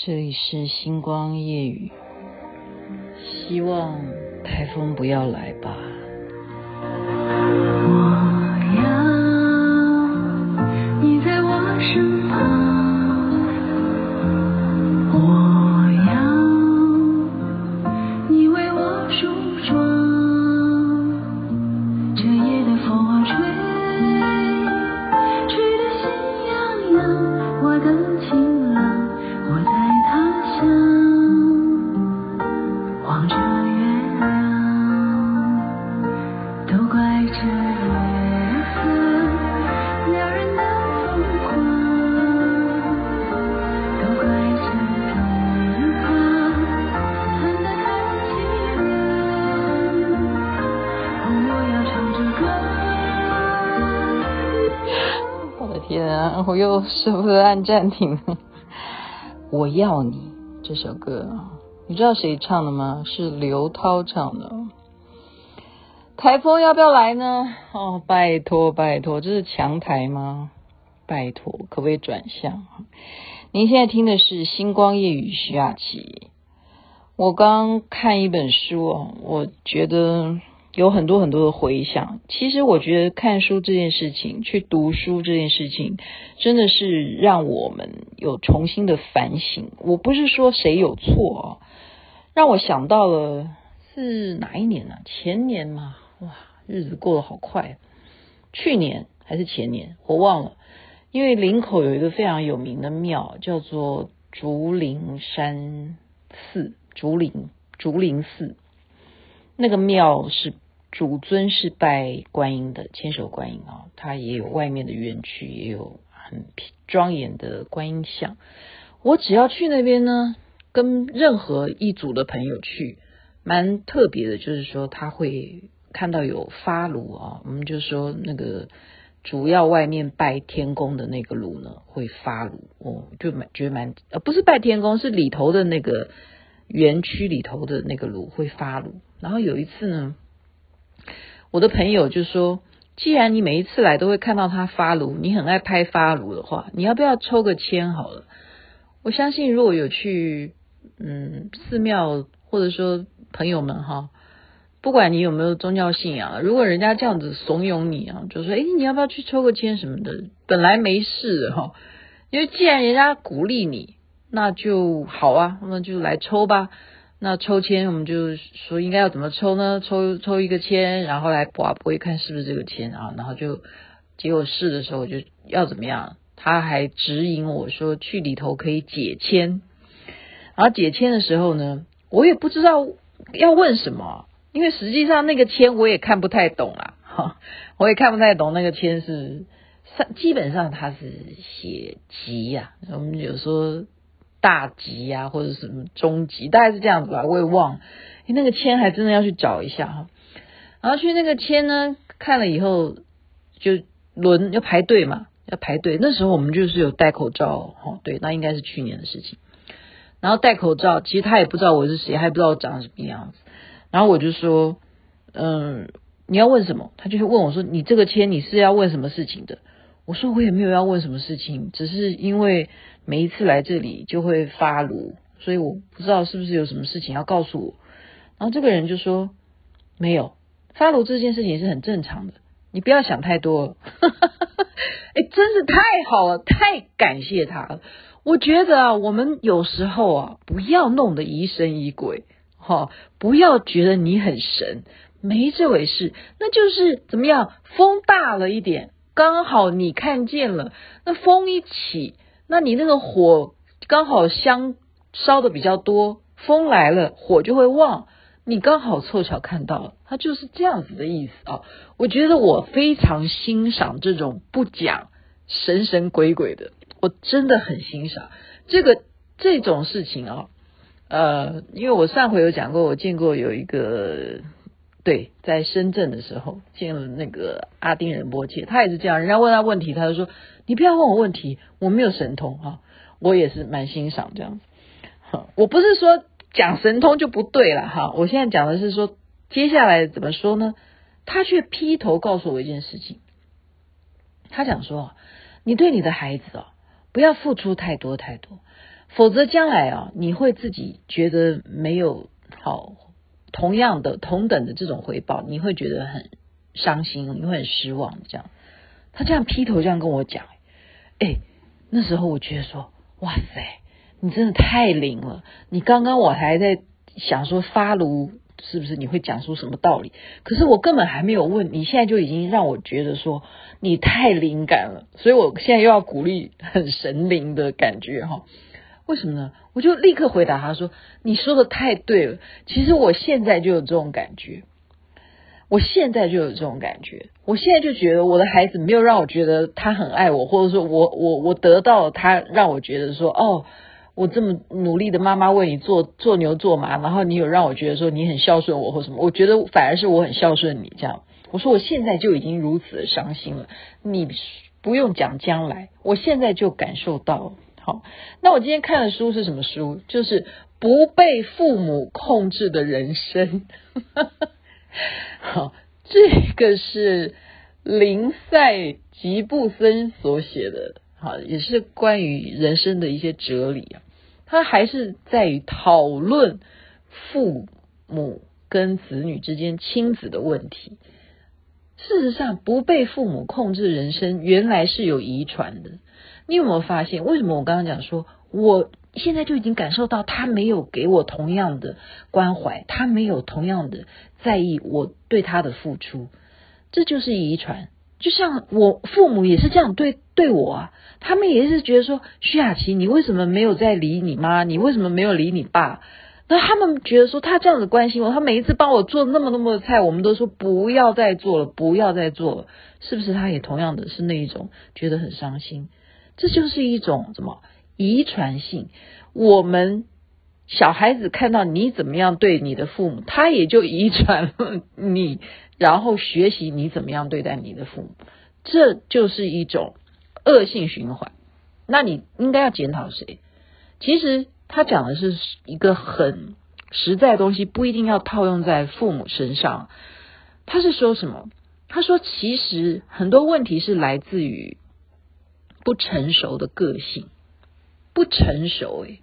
这里是星光夜雨，希望台风不要来吧。我又舍不得按暂停。我要你这首歌，你知道谁唱的吗？是刘涛唱的。台风要不要来呢？哦，拜托拜托，这是强台吗？拜托，可不可以转向？您现在听的是《星光夜雨》徐雅琪。我刚看一本书哦，我觉得。有很多很多的回想。其实我觉得看书这件事情，去读书这件事情，真的是让我们有重新的反省。我不是说谁有错啊，让我想到了是哪一年啊？前年嘛，哇，日子过得好快。去年还是前年，我忘了。因为林口有一个非常有名的庙，叫做竹林山寺，竹林竹林寺，那个庙是。主尊是拜观音的，千手观音啊，它也有外面的园区，也有很庄严的观音像。我只要去那边呢，跟任何一组的朋友去，蛮特别的，就是说他会看到有发炉啊，我们就说那个主要外面拜天公的那个炉呢会发炉，哦，就蛮觉得蛮呃，不是拜天公，是里头的那个园区里头的那个炉会发炉。然后有一次呢。我的朋友就说：“既然你每一次来都会看到他发炉，你很爱拍发炉的话，你要不要抽个签好了？”我相信如果有去嗯寺庙，或者说朋友们哈，不管你有没有宗教信仰，如果人家这样子怂恿你啊，就说：“诶，你要不要去抽个签什么的？”本来没事哈，因为既然人家鼓励你，那就好啊，那就来抽吧。那抽签，我们就说应该要怎么抽呢？抽抽一个签，然后来卜卜一看是不是这个签啊？然后就结果试的时候就要怎么样？他还指引我说去里头可以解签。然后解签的时候呢，我也不知道要问什么，因为实际上那个签我也看不太懂啊，哈，我也看不太懂那个签是，上基本上它是写吉呀，我们有时候。大吉呀、啊，或者什么中吉，大概是这样子吧，我也忘了。那个签还真的要去找一下哈。然后去那个签呢，看了以后就轮要排队嘛，要排队。那时候我们就是有戴口罩，哦，对，那应该是去年的事情。然后戴口罩，其实他也不知道我是谁，还不知道我长什么样子。然后我就说，嗯，你要问什么？他就会问我说，你这个签你是要问什么事情的？我说我也没有要问什么事情，只是因为每一次来这里就会发炉，所以我不知道是不是有什么事情要告诉我。然后这个人就说没有，发炉这件事情是很正常的，你不要想太多了。哎，真是太好了，太感谢他了。我觉得啊，我们有时候啊，不要弄得疑神疑鬼，哈，不要觉得你很神，没这回事，那就是怎么样，风大了一点。刚好你看见了，那风一起，那你那个火刚好香烧的比较多，风来了火就会旺，你刚好凑巧看到了，它就是这样子的意思啊。我觉得我非常欣赏这种不讲神神鬼鬼的，我真的很欣赏这个这种事情啊。呃，因为我上回有讲过，我见过有一个。对，在深圳的时候见了那个阿丁仁波切，他也是这样。人家问他问题，他就说：“你不要问我问题，我没有神通哈。”我也是蛮欣赏这样子。我不是说讲神通就不对了哈，我现在讲的是说接下来怎么说呢？他却劈头告诉我一件事情，他讲说：“你对你的孩子哦，不要付出太多太多，否则将来啊，你会自己觉得没有好同样的同等的这种回报，你会觉得很伤心，你会很失望。这样，他这样劈头这样跟我讲，哎，那时候我觉得说，哇塞，你真的太灵了！你刚刚我还在想说发炉。是不是你会讲出什么道理？可是我根本还没有问，你现在就已经让我觉得说你太灵感了，所以我现在又要鼓励很神灵的感觉哈。为什么呢？我就立刻回答他说：“你说的太对了，其实我现在就有这种感觉，我现在就有这种感觉，我现在就觉得我的孩子没有让我觉得他很爱我，或者说我我我得到了他让我觉得说哦。”我这么努力的妈妈为你做做牛做马，然后你有让我觉得说你很孝顺我或什么？我觉得反而是我很孝顺你这样。我说我现在就已经如此的伤心了，你不用讲将来，我现在就感受到。好，那我今天看的书是什么书？就是不被父母控制的人生。好，这个是林赛吉布森所写的，好，也是关于人生的一些哲理啊。他还是在于讨论父母跟子女之间亲子的问题。事实上，不被父母控制人生，原来是有遗传的。你有没有发现？为什么我刚刚讲说，我现在就已经感受到他没有给我同样的关怀，他没有同样的在意我对他的付出，这就是遗传。就像我父母也是这样对对我啊，他们也是觉得说，徐雅琪，你为什么没有在理你妈？你为什么没有理你爸？那他们觉得说，他这样子关心我，他每一次帮我做那么那么多菜，我们都说不要再做了，不要再做了，是不是？他也同样的是那一种觉得很伤心，这就是一种什么遗传性？我们小孩子看到你怎么样对你的父母，他也就遗传了你。然后学习你怎么样对待你的父母，这就是一种恶性循环。那你应该要检讨谁？其实他讲的是一个很实在的东西，不一定要套用在父母身上。他是说什么？他说其实很多问题是来自于不成熟的个性，不成熟。诶，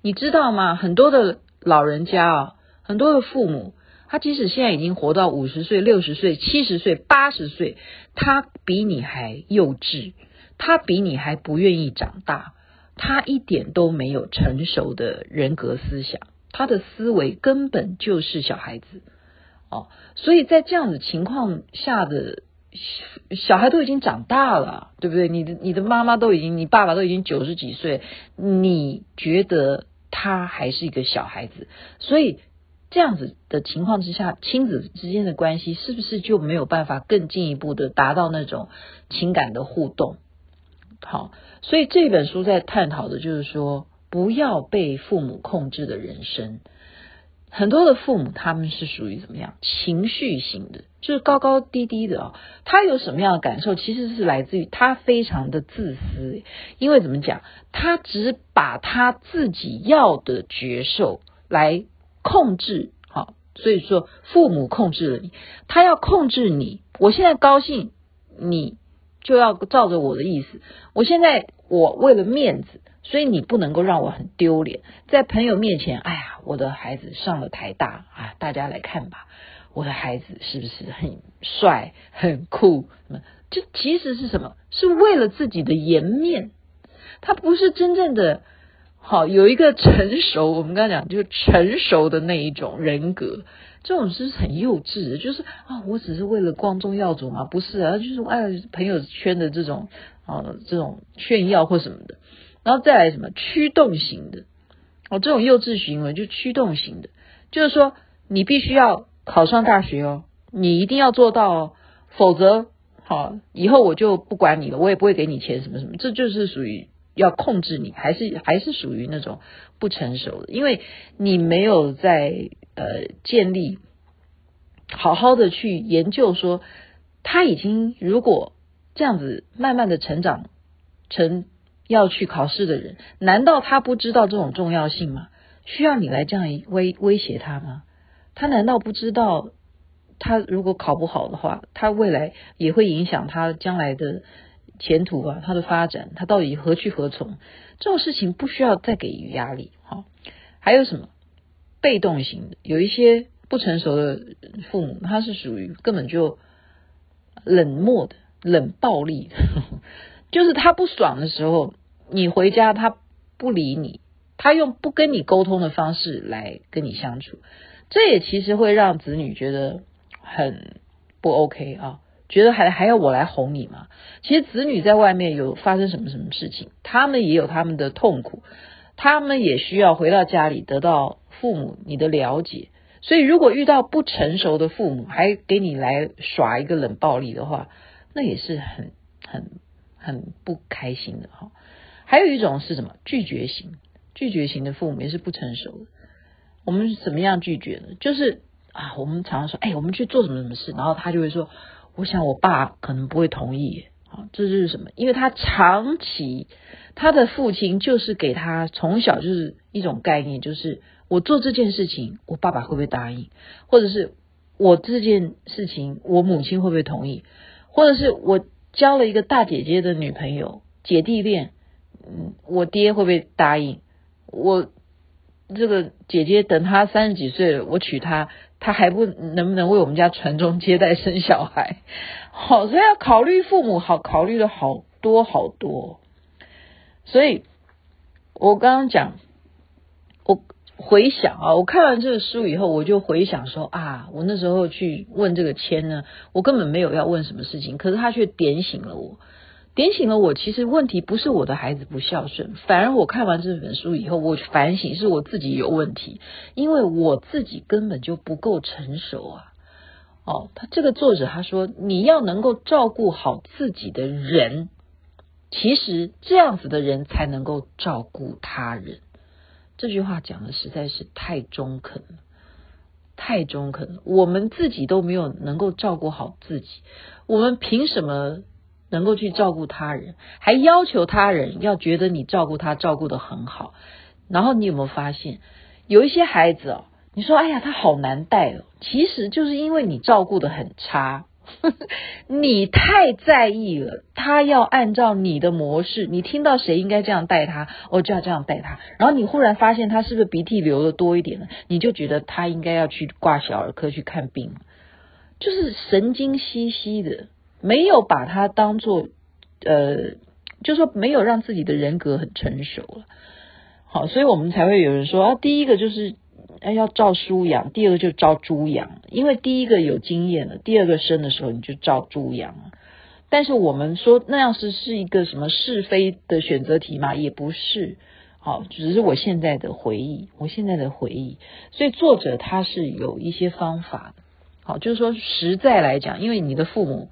你知道吗？很多的老人家啊，很多的父母。他即使现在已经活到五十岁、六十岁、七十岁、八十岁，他比你还幼稚，他比你还不愿意长大，他一点都没有成熟的人格思想，他的思维根本就是小孩子哦。所以在这样的情况下的小孩都已经长大了，对不对？你的你的妈妈都已经，你爸爸都已经九十几岁，你觉得他还是一个小孩子，所以。这样子的情况之下，亲子之间的关系是不是就没有办法更进一步的达到那种情感的互动？好，所以这本书在探讨的就是说，不要被父母控制的人生。很多的父母他们是属于怎么样？情绪型的，就是高高低低的哦。他有什么样的感受？其实是来自于他非常的自私，因为怎么讲？他只把他自己要的觉受来。控制好，所以说父母控制了你，他要控制你。我现在高兴，你就要照着我的意思。我现在我为了面子，所以你不能够让我很丢脸，在朋友面前，哎呀，我的孩子上了台大啊，大家来看吧，我的孩子是不是很帅、很酷？这其实是什么？是为了自己的颜面，他不是真正的。好，有一个成熟，我们刚才讲就是成熟的那一种人格，这种是很幼稚的，就是啊，我只是为了光宗耀祖嘛，不是啊，就是爱朋友圈的这种啊，这种炫耀或什么的，然后再来什么驱动型的，哦，这种幼稚行为就驱动型的，就是说你必须要考上大学哦，你一定要做到哦，否则好，以后我就不管你了，我也不会给你钱什么什么，这就是属于。要控制你，还是还是属于那种不成熟的，因为你没有在呃建立好好的去研究说，他已经如果这样子慢慢的成长成要去考试的人，难道他不知道这种重要性吗？需要你来这样威威胁他吗？他难道不知道，他如果考不好的话，他未来也会影响他将来的前途啊，他的发展，他到底何去何从？这种事情不需要再给予压力。哈，还有什么被动型的？有一些不成熟的父母，他是属于根本就冷漠的、冷暴力的，就是他不爽的时候，你回家他不理你，他用不跟你沟通的方式来跟你相处，这也其实会让子女觉得很不 OK 啊。觉得还还要我来哄你吗？其实子女在外面有发生什么什么事情，他们也有他们的痛苦，他们也需要回到家里得到父母你的了解。所以如果遇到不成熟的父母，还给你来耍一个冷暴力的话，那也是很很很不开心的哈。还有一种是什么？拒绝型，拒绝型的父母也是不成熟的。我们怎么样拒绝呢？就是啊，我们常常说，哎，我们去做什么什么事，然后他就会说。我想我爸可能不会同意，啊，这就是什么？因为他长期他的父亲就是给他从小就是一种概念，就是我做这件事情，我爸爸会不会答应？或者是我这件事情，我母亲会不会同意？或者是我交了一个大姐姐的女朋友，姐弟恋，嗯，我爹会不会答应？我这个姐姐等她三十几岁了，我娶她。她还不能不能为我们家传宗接代生小孩？好，所以要考虑父母，好考虑的好多好多。所以我刚刚讲，我回想啊，我看完这个书以后，我就回想说啊，我那时候去问这个签呢，我根本没有要问什么事情，可是他却点醒了我。点醒了我，其实问题不是我的孩子不孝顺，反而我看完这本书以后，我反省是我自己有问题，因为我自己根本就不够成熟啊。哦，他这个作者他说，你要能够照顾好自己的人，其实这样子的人才能够照顾他人。这句话讲的实在是太中肯了，太中肯了。我们自己都没有能够照顾好自己，我们凭什么？能够去照顾他人，还要求他人要觉得你照顾他照顾得很好，然后你有没有发现，有一些孩子哦，你说哎呀他好难带哦，其实就是因为你照顾得很差，你太在意了，他要按照你的模式，你听到谁应该这样带他，我就要这样带他，然后你忽然发现他是不是鼻涕流得多一点呢？你就觉得他应该要去挂小儿科去看病，就是神经兮兮的。没有把他当做，呃，就说没有让自己的人格很成熟了，好，所以我们才会有人说啊，第一个就是哎要照书养，第二个就照猪养，因为第一个有经验了，第二个生的时候你就照猪养。但是我们说那样是是一个什么是非的选择题嘛？也不是，好，只是我现在的回忆，我现在的回忆。所以作者他是有一些方法，好，就是说实在来讲，因为你的父母。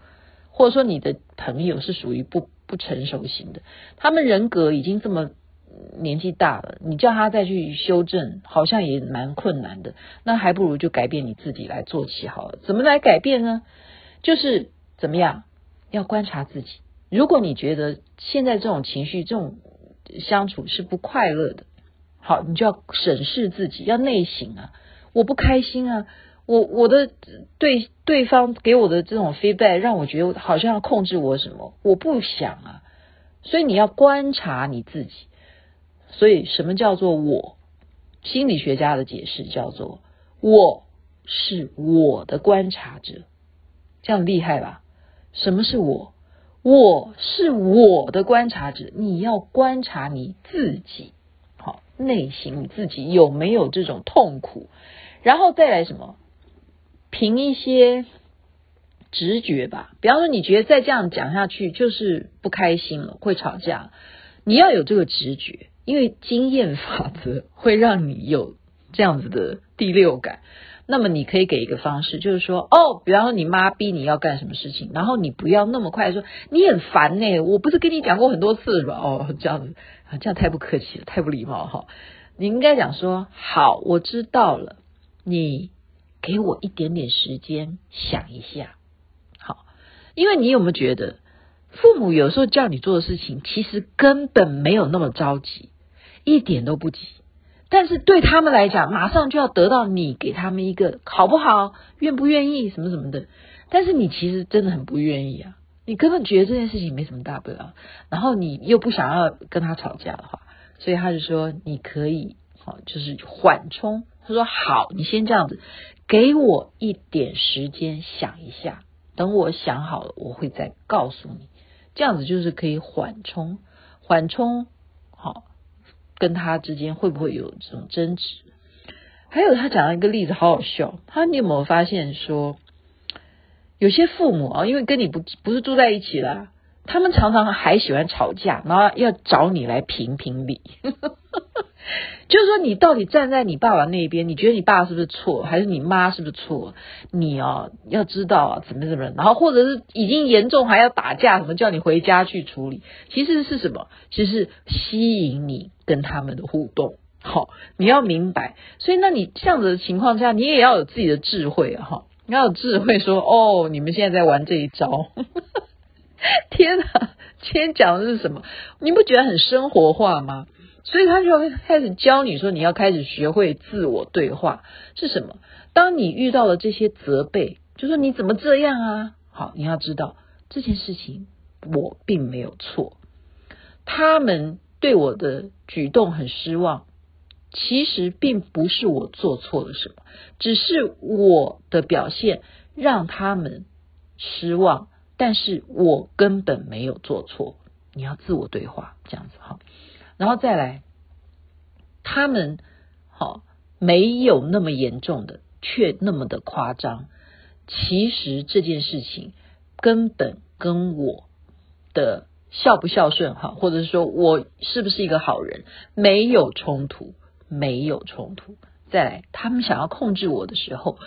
或者说你的朋友是属于不不成熟型的，他们人格已经这么年纪大了，你叫他再去修正，好像也蛮困难的。那还不如就改变你自己来做起好了。怎么来改变呢？就是怎么样，要观察自己。如果你觉得现在这种情绪、这种相处是不快乐的，好，你就要审视自己，要内省啊，我不开心啊。我我的对对方给我的这种 feedback 让我觉得好像要控制我什么，我不想啊，所以你要观察你自己。所以什么叫做我？心理学家的解释叫做我是我的观察者，这样厉害吧？什么是我？我是我的观察者，你要观察你自己，好，内心你自己有没有这种痛苦，然后再来什么？凭一些直觉吧，比方说你觉得再这样讲下去就是不开心了，会吵架，你要有这个直觉，因为经验法则会让你有这样子的第六感。那么你可以给一个方式，就是说，哦，比方说你妈逼你要干什么事情，然后你不要那么快说你很烦呢，我不是跟你讲过很多次了吧？哦，这样子啊，这样太不客气了，太不礼貌哈。你应该讲说，好，我知道了，你。给我一点点时间想一下，好，因为你有没有觉得，父母有时候叫你做的事情，其实根本没有那么着急，一点都不急，但是对他们来讲，马上就要得到你给他们一个好不好，愿不愿意，什么什么的，但是你其实真的很不愿意啊，你根本觉得这件事情没什么大不了，然后你又不想要跟他吵架的话，所以他就说你可以好，就是缓冲。他说好，你先这样子，给我一点时间想一下，等我想好了，我会再告诉你。这样子就是可以缓冲，缓冲好，跟他之间会不会有这种争执？还有他讲了一个例子，好好笑。他你有没有发现说？有些父母啊，因为跟你不不是住在一起了，他们常常还喜欢吵架，然后要找你来评评理。就是说，你到底站在你爸爸那边，你觉得你爸是不是错，还是你妈是不是错？你哦，要知道啊，怎么怎么，然后或者是已经严重还要打架，什么叫你回家去处理？其实是什么？其实是吸引你跟他们的互动。好，你要明白。所以，那你这样子的情况下，你也要有自己的智慧啊，哈。你要有智慧说哦，你们现在在玩这一招，天哪！今天讲的是什么？你不觉得很生活化吗？所以他就开始教你说，你要开始学会自我对话是什么？当你遇到了这些责备，就说你怎么这样啊？好，你要知道这件事情我并没有错，他们对我的举动很失望。其实并不是我做错了什么，只是我的表现让他们失望，但是我根本没有做错。你要自我对话，这样子哈，然后再来，他们好没有那么严重的，却那么的夸张。其实这件事情根本跟我的孝不孝顺哈，或者是说我是不是一个好人没有冲突。没有冲突。再来，他们想要控制我的时候，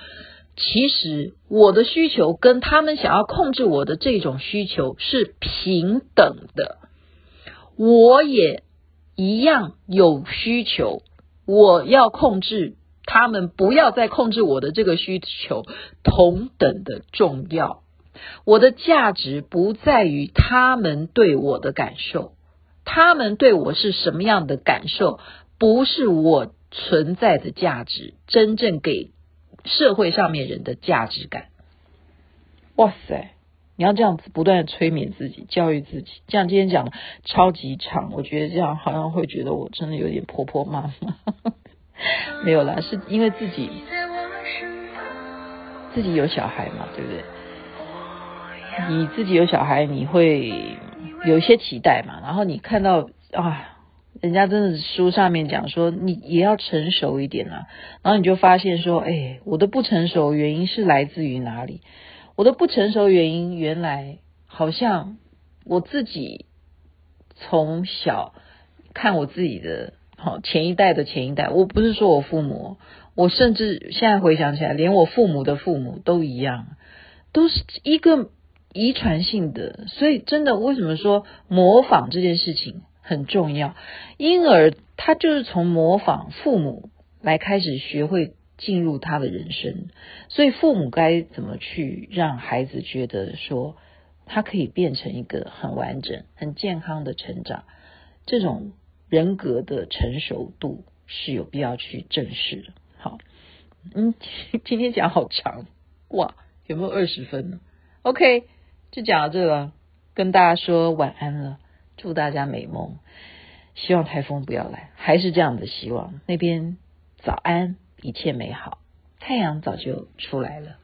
其实我的需求跟他们想要控制我的这种需求是平等的。我也一样有需求，我要控制他们，不要再控制我的这个需求，同等的重要。我的价值不在于他们对我的感受，他们对我是什么样的感受？不是我存在的价值，真正给社会上面人的价值感。哇塞，你要这样子不断的催眠自己，教育自己。这样今天讲的超级长，我觉得这样好像会觉得我真的有点婆婆妈妈。没有啦，是因为自己自己有小孩嘛，对不对？你自己有小孩，你会有一些期待嘛，然后你看到啊。人家真的书上面讲说，你也要成熟一点啊。然后你就发现说，哎，我的不成熟原因是来自于哪里？我的不成熟原因原来好像我自己从小看我自己的，好前一代的前一代，我不是说我父母，我甚至现在回想起来，连我父母的父母都一样，都是一个遗传性的。所以真的，为什么说模仿这件事情？很重要，婴儿他就是从模仿父母来开始学会进入他的人生，所以父母该怎么去让孩子觉得说他可以变成一个很完整、很健康的成长，这种人格的成熟度是有必要去正视的。好，嗯，今天讲好长哇，有没有二十分呢？OK，就讲到这了，跟大家说晚安了。祝大家美梦，希望台风不要来，还是这样的希望。那边早安，一切美好太阳早就出来了。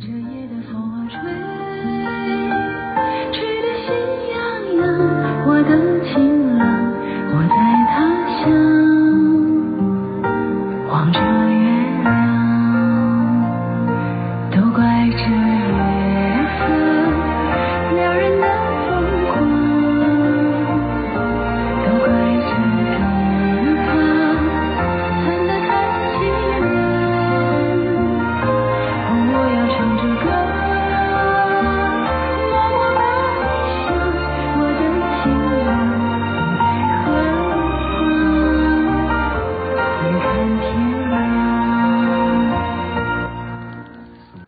这夜的风儿吹吹得心痒痒我的情郎我在他乡。